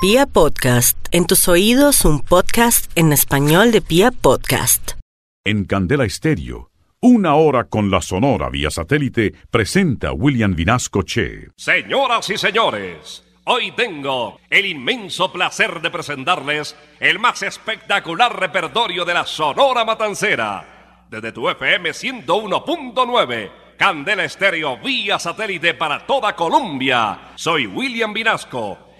Pia Podcast, en tus oídos un podcast en español de Pia Podcast. En Candela Estéreo, una hora con la Sonora vía satélite, presenta William Vinasco Che. Señoras y señores, hoy tengo el inmenso placer de presentarles el más espectacular repertorio de la Sonora Matancera. Desde tu FM 101.9, Candela Estéreo vía satélite para toda Colombia. Soy William Vinasco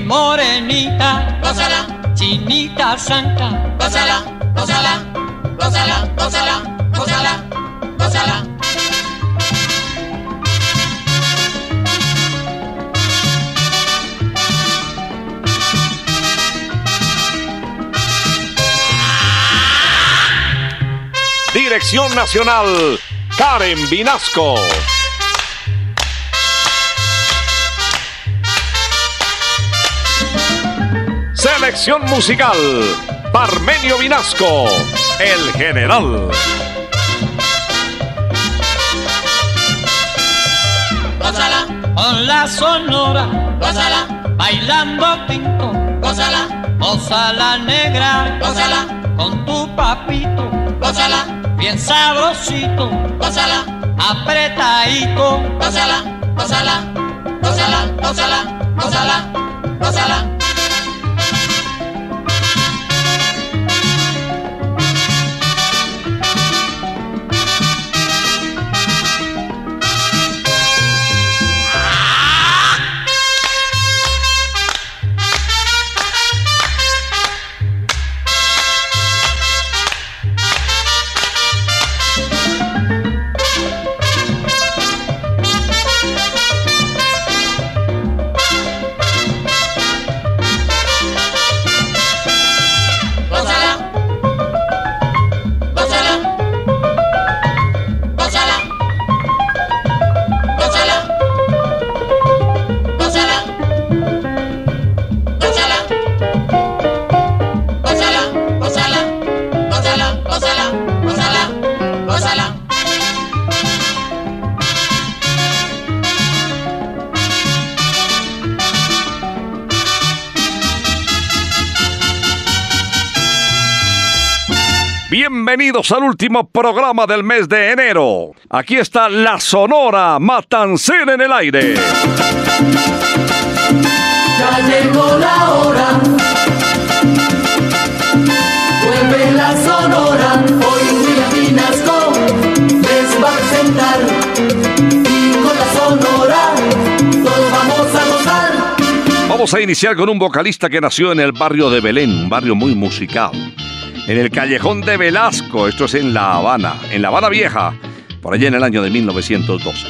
Morenita, gózala, chinita santa, gózala, gózala, gózala, gózala, gózala, gózala. Dirección Nacional, Karen Vinasco. Selección musical, Parmenio Vinasco, el general. Gózala, con la sonora, gózala, bailando tinto, gózala, goza la negra, gózala, con tu papito, gózala, bien sabrosito, gózala, apretadito, gózala, gózala, gózala, gózala, gózala, gózala. Gózala, Bienvenidos al último programa del mes de enero. Aquí está la Sonora Matancera en el aire. Ya llegó la hora. Vuelve la sonora. Hoy William Vinasco les va a presentar. Y con la sonora todos vamos a gozar. Vamos a iniciar con un vocalista que nació en el barrio de Belén, un barrio muy musical. En el callejón de Velasco, esto es en La Habana, en La Habana Vieja, por allá en el año de 1912.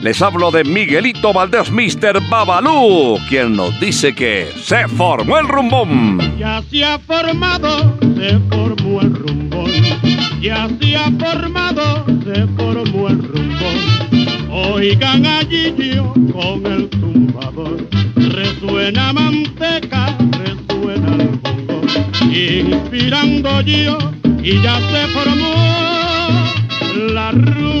Les hablo de Miguelito Valdés, Mr. Babalú, quien nos dice que se formó el rumbón. Ya se ha formado, se formó el rumbón. Ya se ha formado, se formó el rumbón. Oigan allí yo con el tumbador. Resuena bongo. Inspirando yo y ya se formó la rumba.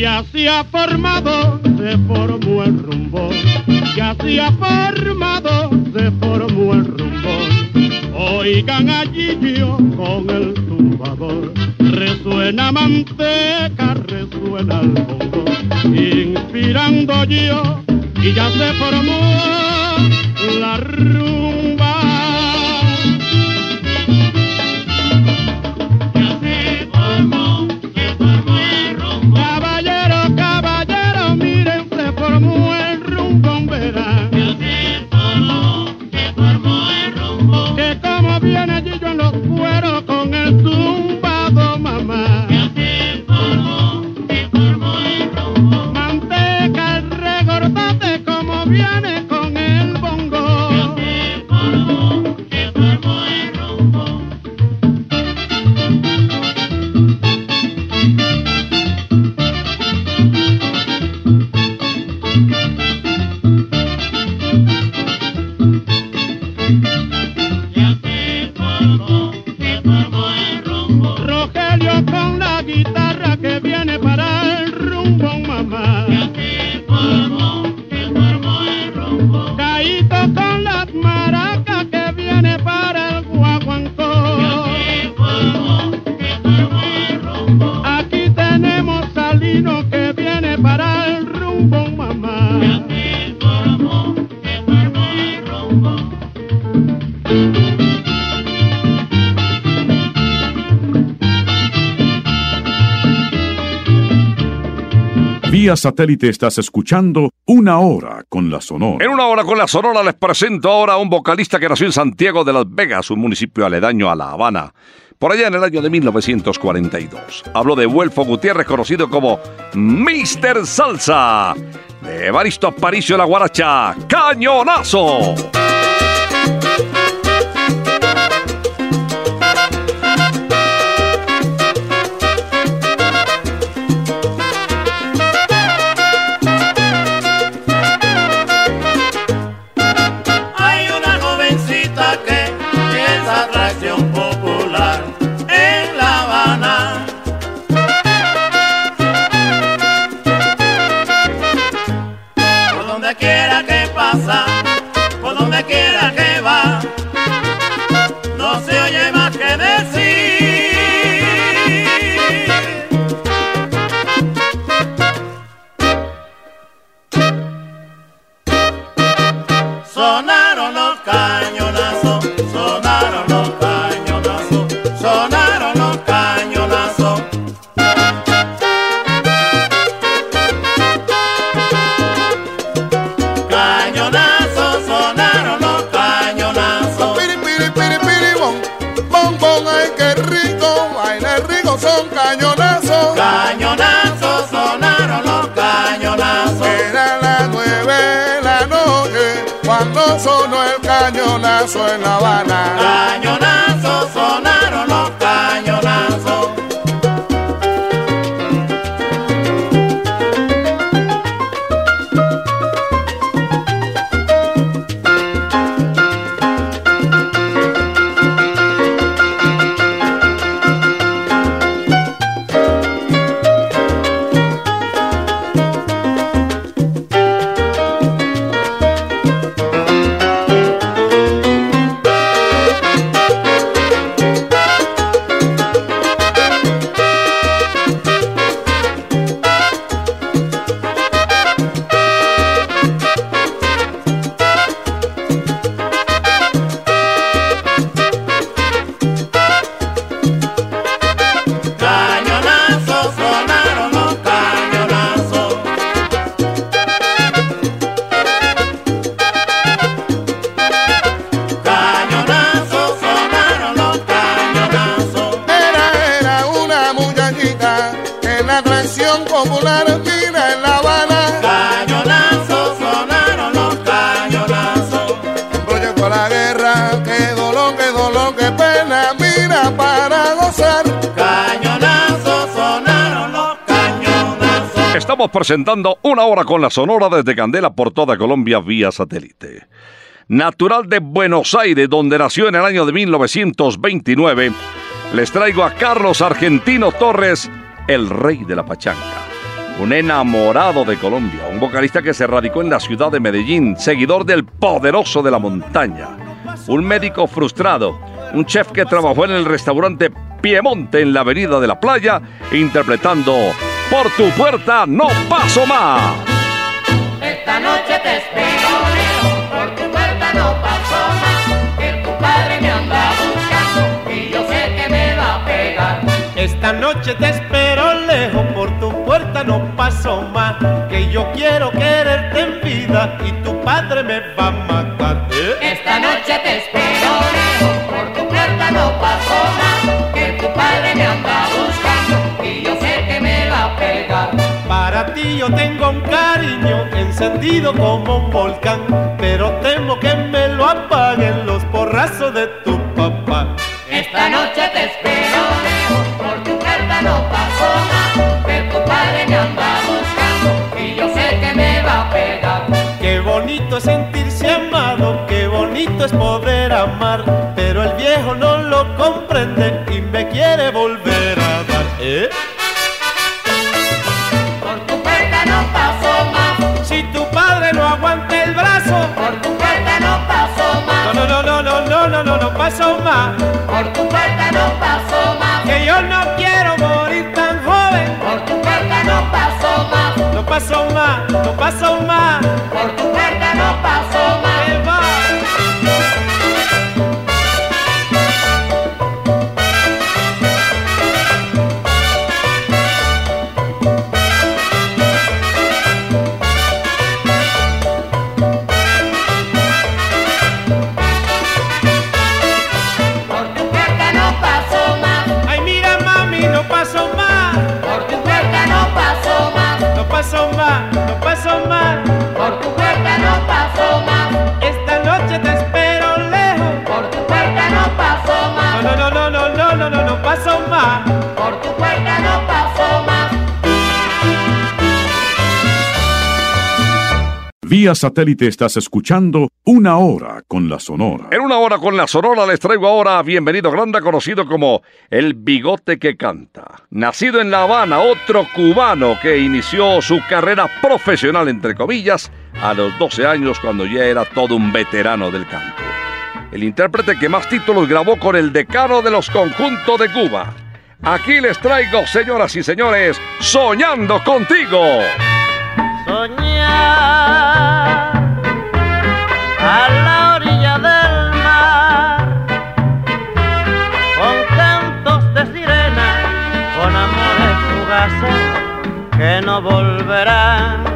ya se ha formado, se formó el rumbo ya se ha formado, se formó el rumbón. Oigan allí yo con el tumbador, resuena manteca, resuena el bongo, inspirando yo y ya se formó la rumba. Satélite estás escuchando Una Hora con la Sonora. En una hora con la Sonora les presento ahora a un vocalista que nació en Santiago de Las Vegas, un municipio aledaño a La Habana, por allá en el año de 1942. Hablo de Huelfo Gutiérrez, conocido como Mr. Salsa, de Evaristo Aparicio La Guaracha, Cañonazo. Presentando una hora con la Sonora desde Candela por toda Colombia vía satélite. Natural de Buenos Aires, donde nació en el año de 1929, les traigo a Carlos Argentino Torres, el rey de la pachanga. un enamorado de Colombia, un vocalista que se radicó en la ciudad de Medellín, seguidor del poderoso de la montaña, un médico frustrado, un chef que trabajó en el restaurante Piemonte en la avenida de la playa, interpretando Por tu puerta no paso más. Esta noche te espero lejos, por tu puerta no paso más, que tu padre me anda buscando y yo sé que me va a pegar. Esta noche te espero lejos, por tu puerta no paso más, que yo quiero quererte en vida y tu padre me va a encendido como un volcán, pero temo que me lo apaguen los porrazos de tu papá. Esta noche te espero por tu puerta no paso más, que tu padre me anda buscando y yo sé que me va a pegar. Qué bonito es sentirse amado, qué bonito es poder amar, So. Vía satélite estás escuchando Una Hora con la Sonora. En una hora con la Sonora les traigo ahora a Bienvenido Granda, conocido como El Bigote que Canta. Nacido en La Habana, otro cubano que inició su carrera profesional, entre comillas, a los 12 años cuando ya era todo un veterano del canto. El intérprete que más títulos grabó con el decano de los conjuntos de Cuba. Aquí les traigo, señoras y señores, Soñando contigo. Soñar a la orilla del mar con cantos de sirena, con amores fugaces que no volverán.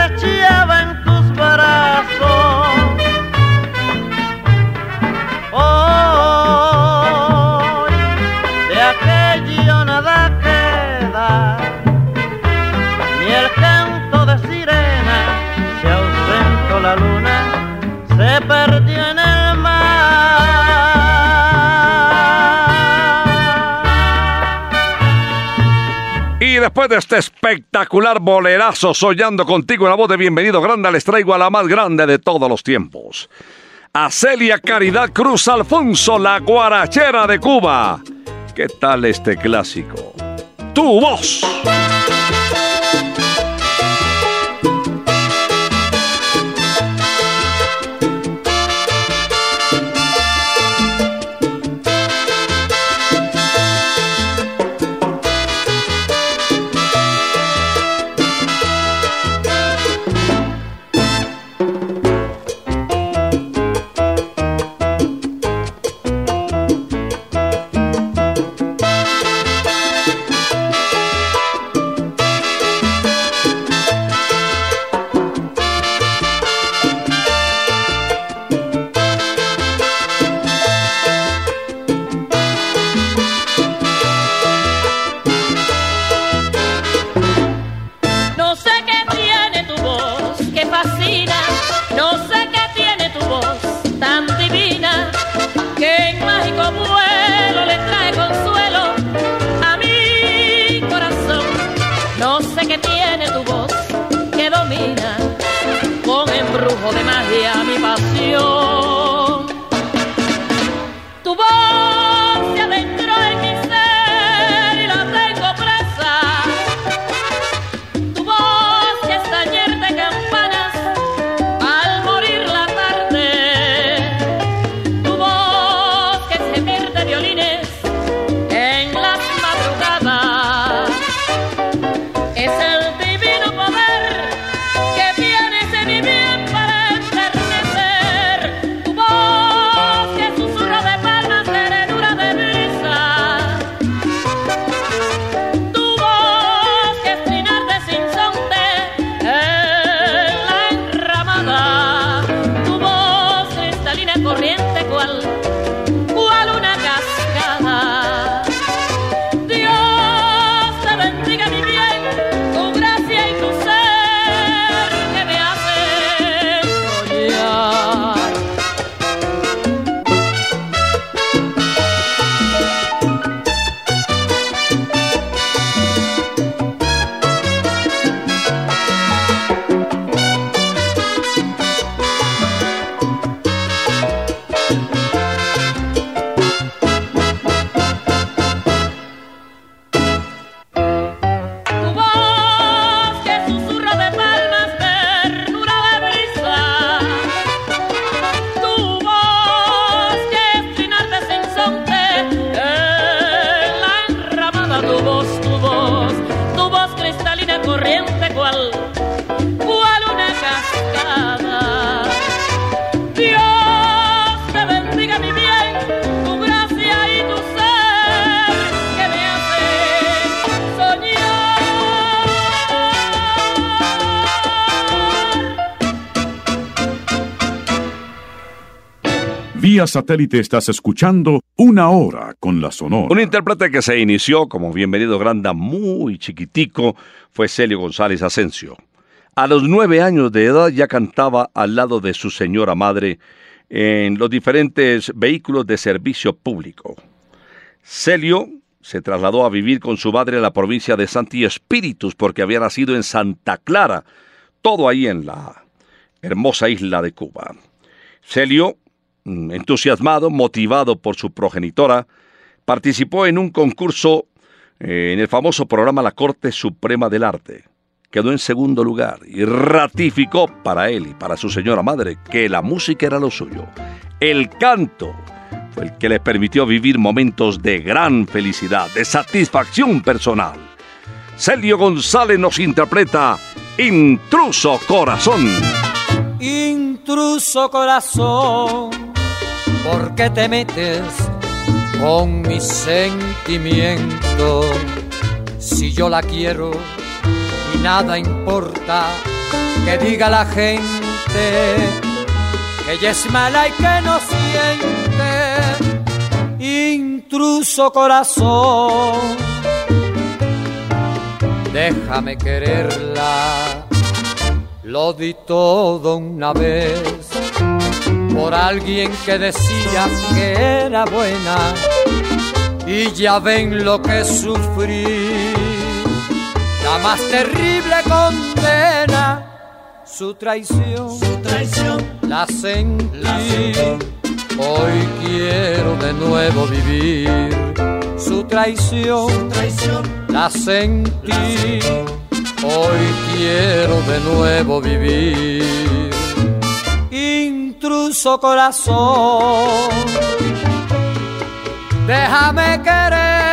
marchiaban después de este espectacular bolerazo soñando contigo en la voz de Bienvenido Grande, les traigo a la más grande de todos los tiempos. A Celia Caridad Cruz Alfonso, la guarachera de Cuba. ¿Qué tal este clásico? Tu voz. Satélite estás escuchando Una Hora con la Sonora. Un intérprete que se inició como bienvenido granda muy chiquitico fue Celio González Asensio. A los nueve años de edad ya cantaba al lado de su señora madre en los diferentes vehículos de servicio público. Celio se trasladó a vivir con su madre a la provincia de Santi Espíritus porque había nacido en Santa Clara, todo ahí en la hermosa isla de Cuba. Celio, entusiasmado, motivado por su progenitora, participó en un concurso eh, en el famoso programa La Corte Suprema del Arte. Quedó en segundo lugar y ratificó para él y para su señora madre que la música era lo suyo. El canto fue el que le permitió vivir momentos de gran felicidad, de satisfacción personal. Celio González nos interpreta Intruso Corazón. Intruso corazón, ¿por qué te metes con mi sentimiento? Si yo la quiero y nada importa que diga la gente que ella es mala y que no siente. Intruso corazón, déjame quererla Lo di todo una vez por alguien que decía que era buena y ya ven lo que sufrí. La más terrible condena, su traición, su traición, la sentí. Hoy quiero de nuevo vivir su traición, su traición, la sentí. Hoy quiero de nuevo vivir. Intruso corazón, déjame quererla.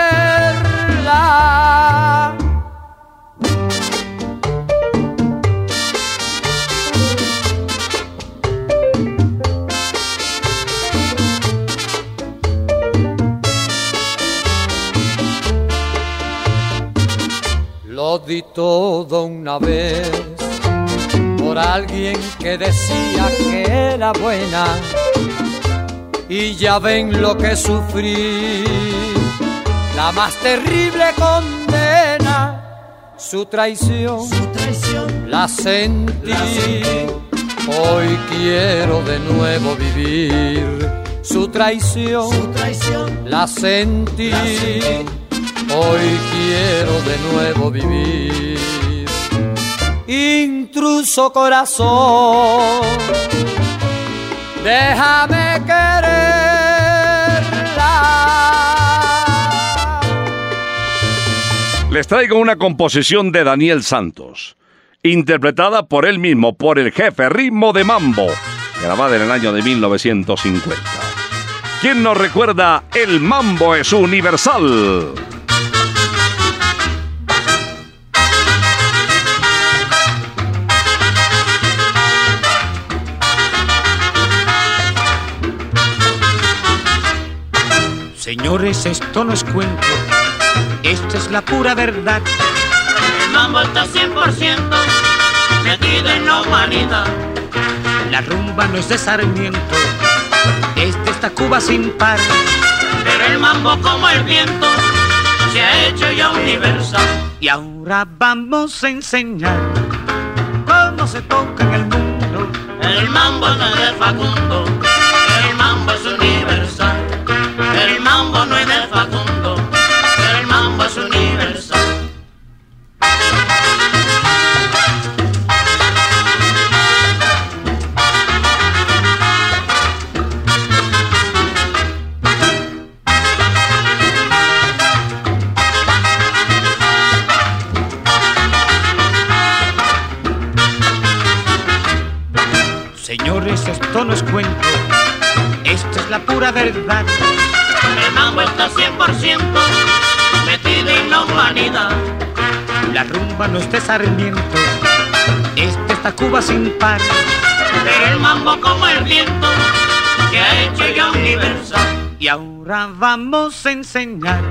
Lo di todo una vez por alguien que decía que buena y ya ven lo que sufrí. La más terrible condena, su traición, su traición, la sentí. Hoy quiero de nuevo vivir su traición, su traición, la sentí. la sentí. Hoy quiero de nuevo vivir. Intruso corazón, déjame quererla. Les traigo una composición de Daniel Santos, interpretada por él mismo, por el jefe Ritmo de Mambo, grabada en el año de 1950. ¿Quién nos recuerda El Mambo es universal? Señores, esto no es cuento, esta es la pura verdad. El mambo está 100% metido en la humanidad. La rumba no es de Sarmiento, es de esta Cuba sin par. Pero el mambo como el viento se ha hecho ya universal. Y ahora vamos a enseñar cómo se toca en el mundo. El mambo no es de Facundo, el mambo es universal. Mambo no es de Facundo, el mambo es universal. Señores, esto no es cuento, esta es la pura verdad. Está 100% metido en la humanidad. La rumba no es de Sarmiento, es de esta Cuba sin par. Pero el mambo como el viento se ha hecho ya universal. Y ahora vamos a enseñar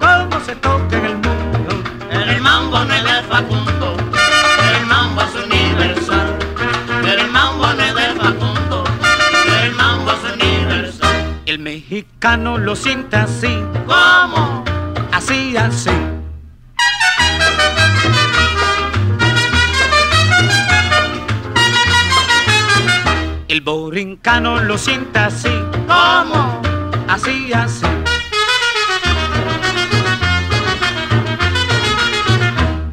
cómo se toca en el mundo. El mambo no es de Facundo, El mexicano lo siente así, ¿Cómo? así, así. El borincano lo siente así, ¿Cómo? así, así.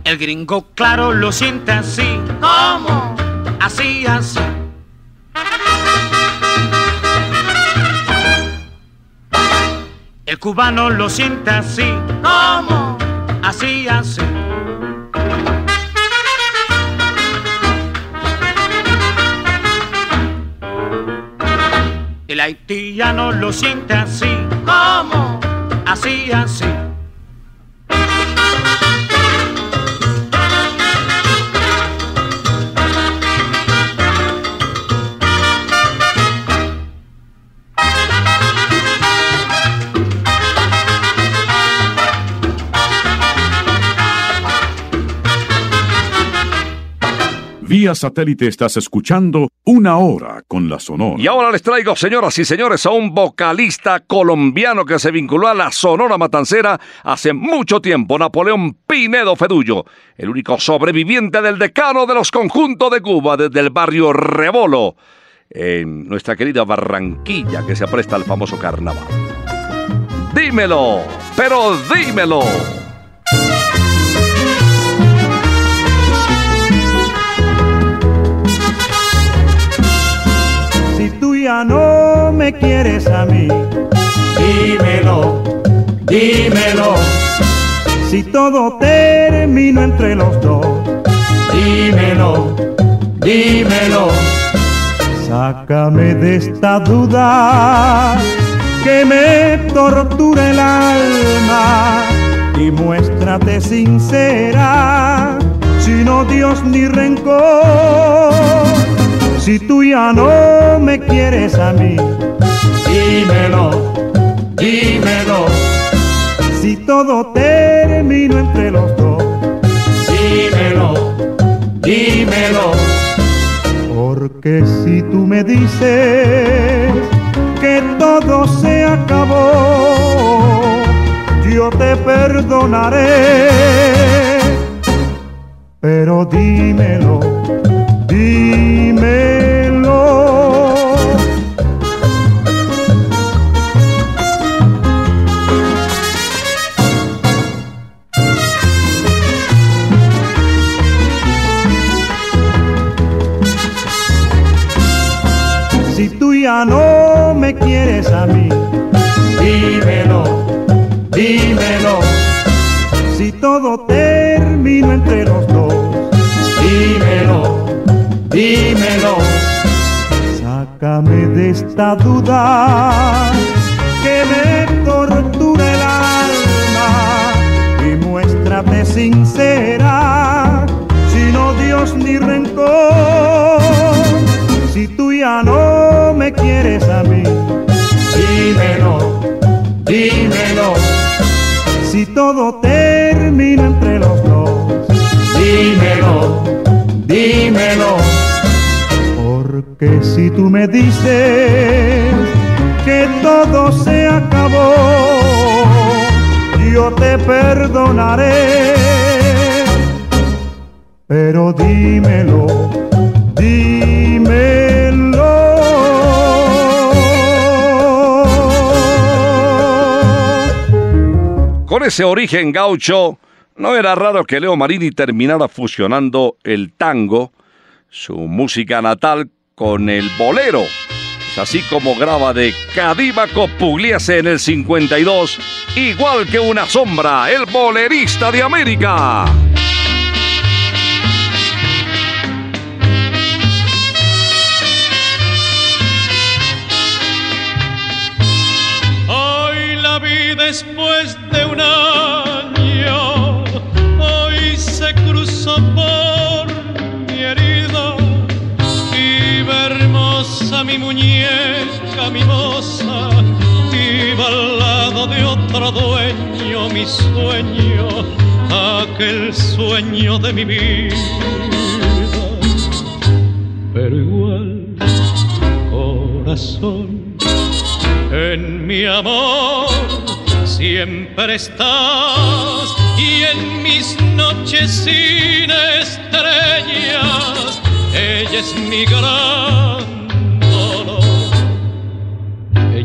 El gringo claro lo siente así, ¿Cómo? así, así. El cubano lo siente así, ¿Cómo? así, así. El haitiano lo siente así, ¿Cómo? así, así. Vía satélite estás escuchando Una Hora con la Sonora. Y ahora les traigo, señoras y señores, a un vocalista colombiano que se vinculó a la Sonora Matancera hace mucho tiempo, Napoleón Pinedo Fedullo, el único sobreviviente del decano de los conjuntos de Cuba desde el barrio Rebolo, en nuestra querida Barranquilla que se apresta al famoso carnaval. Dímelo, pero dímelo. Ya no me quieres a mí, dímelo, dímelo. Si todo terminó entre los dos, dímelo, dímelo. Sácame de esta duda que me tortura el alma y muéstrate sincera, sin odios ni rencor. Si tú ya no me quieres a mí, dímelo, dímelo. Si todo terminó entre los dos, dímelo, dímelo. Porque si tú me dices que todo se acabó, yo te perdonaré. Pero dímelo, dímelo. Si tú ya no me quieres a mí, dímelo, dímelo. Si todo terminó entre los dos, dímelo, dímelo. Sácame de esta duda que me tortura el alma y muéstrate sincera, sin odios ni rencor. Si tú ya no me quieres a mí, dímelo, dímelo. Si todo termina entre los dos, dímelo, dímelo. Porque si tú me dices que todo se acabó, yo te perdonaré. Pero dímelo, Con ese origen gaucho, no era raro que Leo Marini terminara fusionando el tango, su música natal, con el bolero. Es así como graba de Cadímaco Pugliese en el 52, igual que una sombra, el bolerista de América. Mi muñeca, mi moza, viva al lado de otro dueño mi sueño, aquel sueño de mi vida. Pero igual, corazón, en mi amor siempre estás y en mis noches sin estrellas ella es mi gran.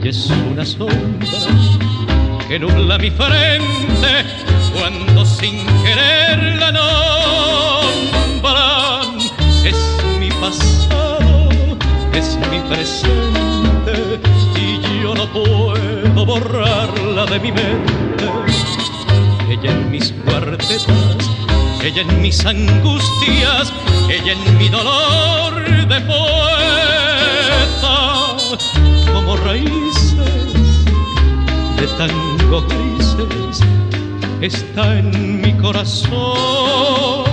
Ella es una sombra que nubla mi frente cuando sin querer la nombran. Es mi pasado, es mi presente y yo no puedo borrarla de mi mente. Ella en mis cuartetas, ella en mis angustias, ella en mi dolor de poeta, raíces de tango grises, está en mi corazón.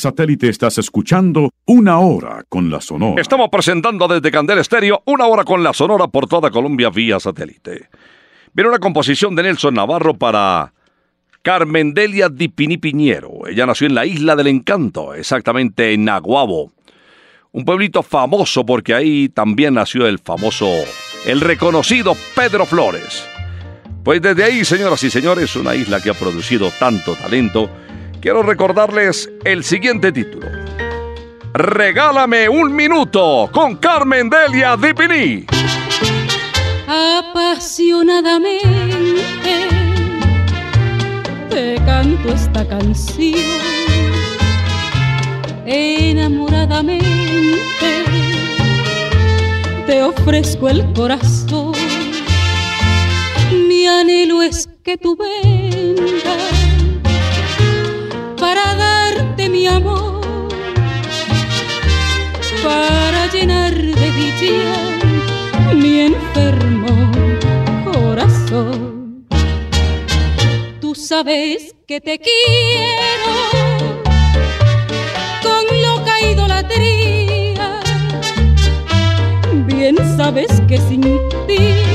Satélite estás escuchando Una Hora con la Sonora. Estamos presentando desde Candel Estéreo una hora con la Sonora por toda Colombia vía satélite. Viene una composición de Nelson Navarro para Carmen Delia Di Pini Piñero. Ella nació en la Isla del Encanto, exactamente en Naguabo. Un pueblito famoso porque ahí también nació el famoso, el reconocido Pedro Flores. Pues desde ahí, señoras y señores, una isla que ha producido tanto talento, quiero recordarles el siguiente título. Regálame un minuto con Carmen Delia Di Pini. Apasionadamente te canto esta canción. Enamoradamente te ofrezco el corazón. Mi anhelo es que tú vengas para darte mi amor, para llenar de dicha mi enfermo corazón. Tú sabes que te quiero con loca idolatría. Bien sabes que sin ti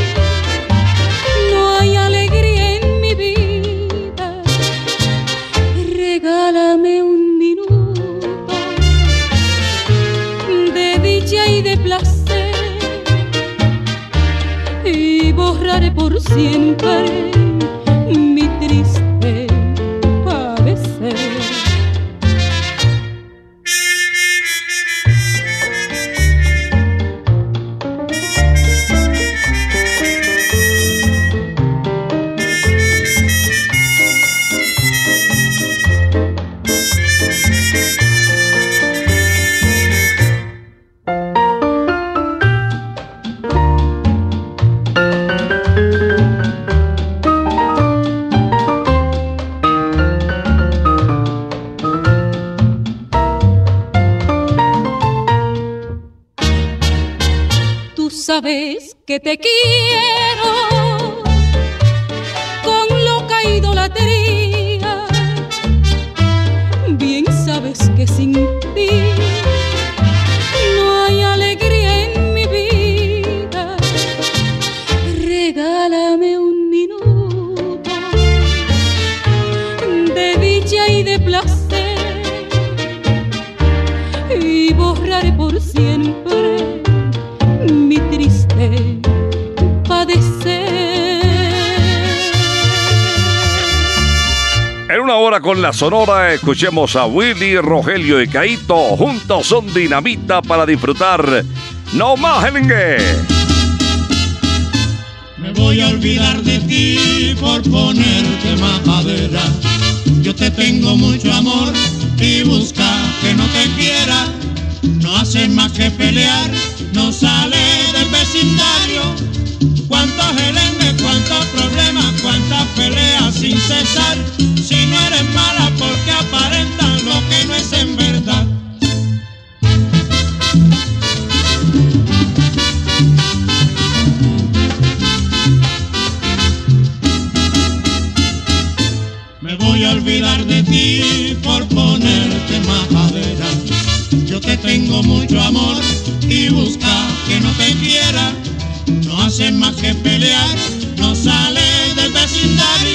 por siempre que te Sonora escuchemos a Willy, Rogelio y Caito. Juntos son dinamita para disfrutar. No más Helingue. Me voy a olvidar de ti por ponerte majadera. Yo te tengo mucho amor y busca que no te quiera. No hace más que pelear, no sale del vecindario. Cuántos gelengues, cuántos problemas, cuántas peleas sin cesar. No eres mala porque aparentan lo que no es en verdad. Me voy a olvidar de ti por ponerte majadera. Yo te tengo mucho amor y busca que no te quiera. No hace más que pelear, no sale del vecindario.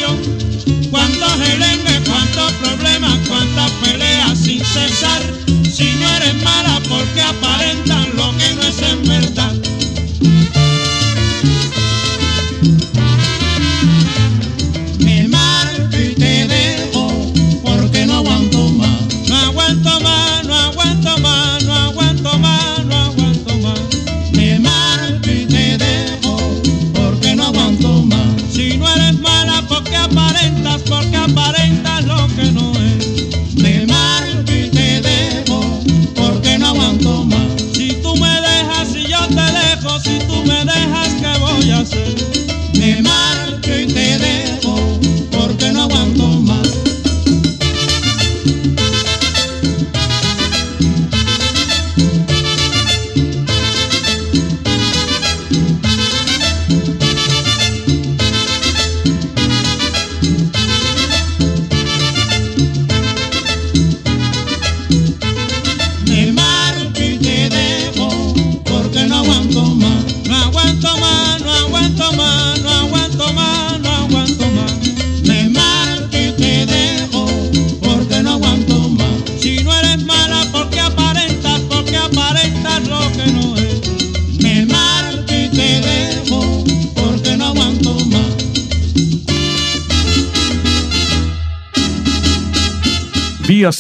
Problemas, cuántas peleas sin cesar. Si no eres mala porque aparentan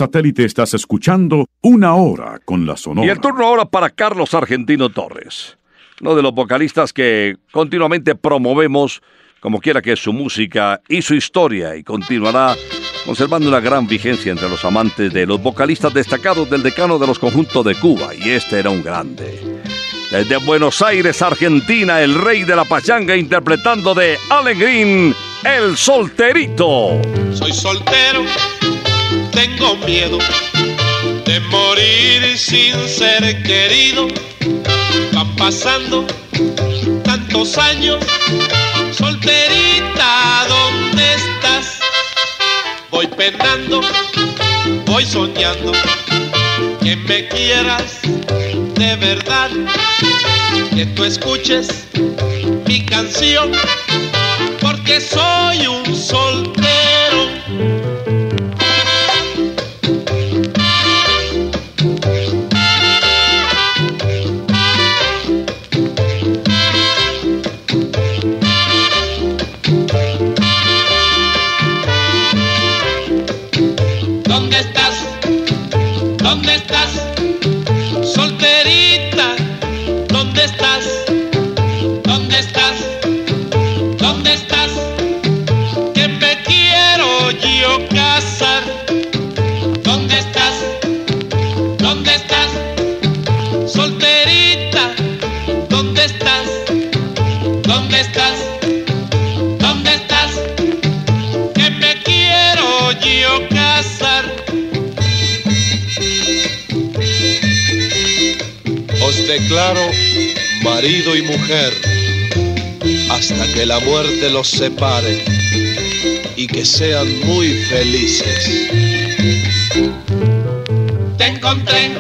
satélite estás escuchando Una Hora con la Sonora. Y el turno ahora para Carlos Argentino Torres, uno de los vocalistas que continuamente promovemos, como quiera que es su música y su historia, y continuará conservando una gran vigencia entre los amantes de los vocalistas destacados del decano de los conjuntos de Cuba, y este era un grande. Desde Buenos Aires, Argentina, el rey de la pachanga interpretando de Allen Green, El Solterito. Soy soltero, tengo miedo de morir sin ser querido. Van pasando tantos años, solterita, ¿dónde estás? Voy penando, voy soñando que me quieras de verdad, que tú escuches mi canción, porque soy un Os declaro marido y mujer hasta que la muerte los separe y que sean muy felices. Te encontré,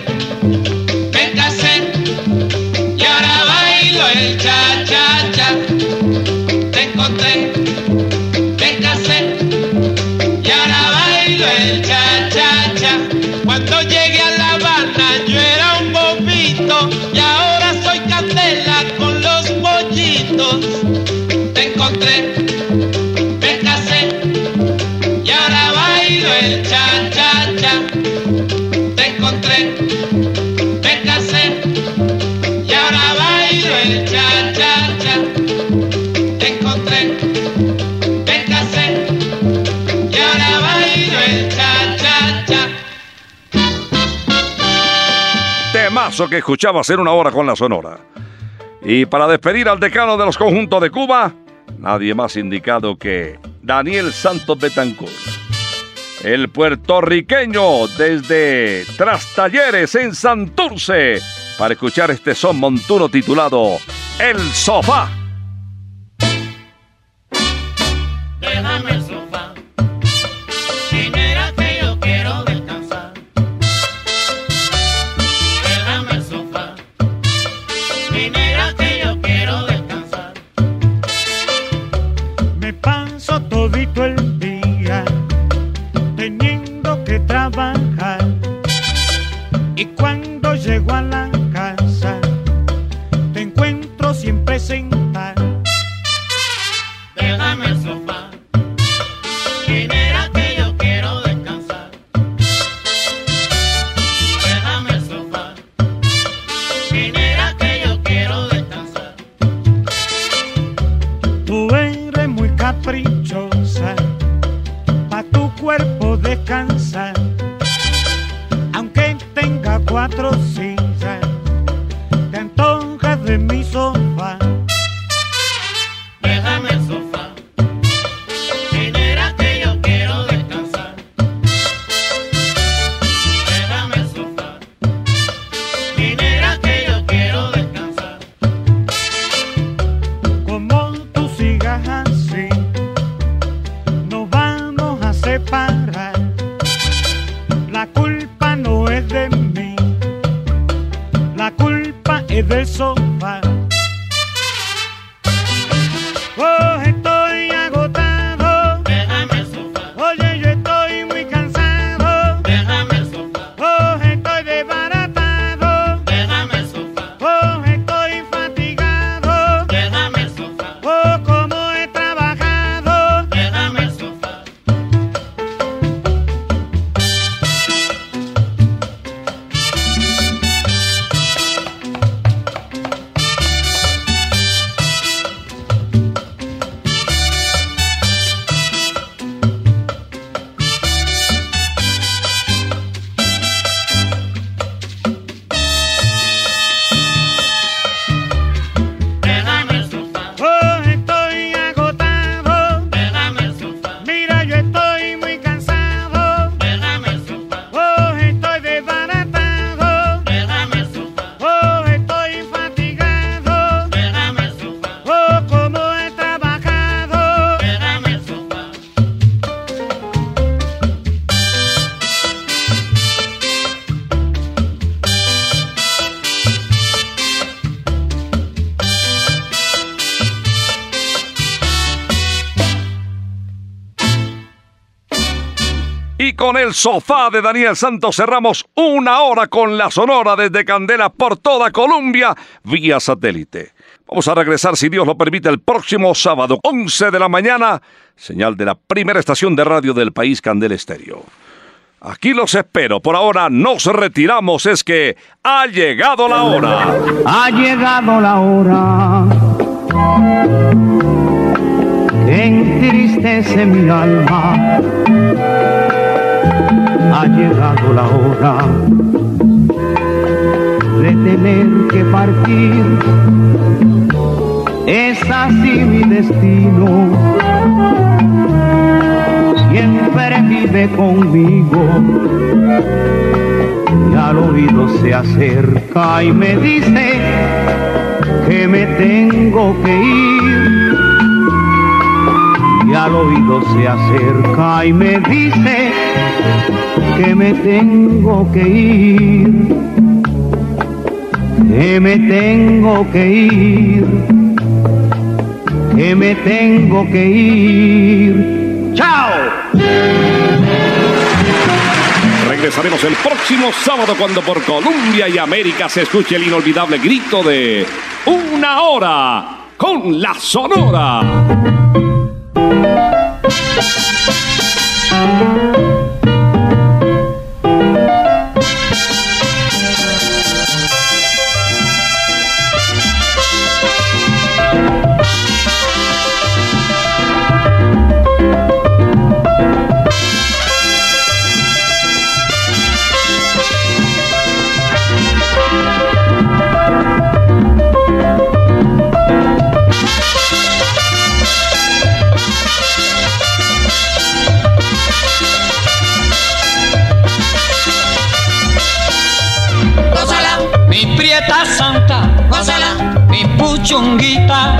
Que escuchabas en una hora con la Sonora. Y para despedir al decano de los conjuntos de Cuba, nadie más indicado que Daniel Santos Betancourt. El puertorriqueño desde Trastalleres en Santurce para escuchar este son montuno titulado El Sofá. Paso todito el día teniendo que trabajar. Y cuando llego a la con el sofá de Daniel Santos cerramos una hora con la Sonora desde Candela por toda Colombia vía satélite. Vamos a regresar, si Dios lo permite, el próximo sábado, 11 de la mañana, señal de la primera estación de radio del país, Candela Estéreo. Aquí los espero. Por ahora nos retiramos. Es que ha llegado la hora. Ha llegado la hora entristece mi alma. Ha llegado la hora de tener que partir. Es así mi destino siempre vive conmigo. Y al oído se acerca y me dice que me tengo que ir. Y al oído se acerca y me dice que me tengo que ir. Que me tengo que ir. Que me tengo que ir. ¡Chao! Regresaremos el próximo sábado cuando por Colombia y América se escuche el inolvidable grito de Una hora con la Sonora. chunguita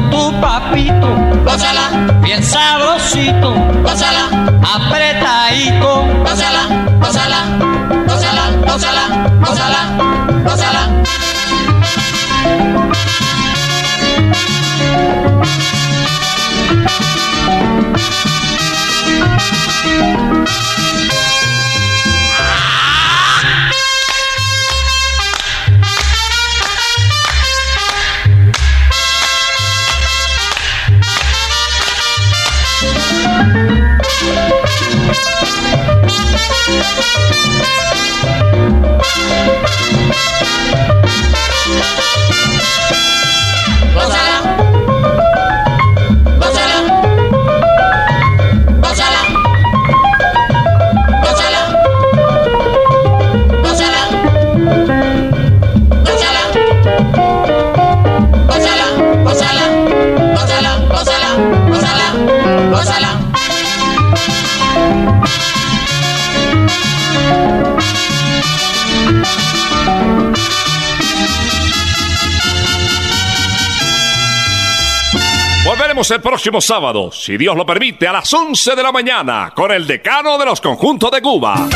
papito, gózala, bien sabrosito, gózala, apretadito, gózala, gózala, gózala, gózala, gózala, gózala. El próximo sábado, si Dios lo permite, a las 11 de la mañana, con el decano de los conjuntos de Cuba.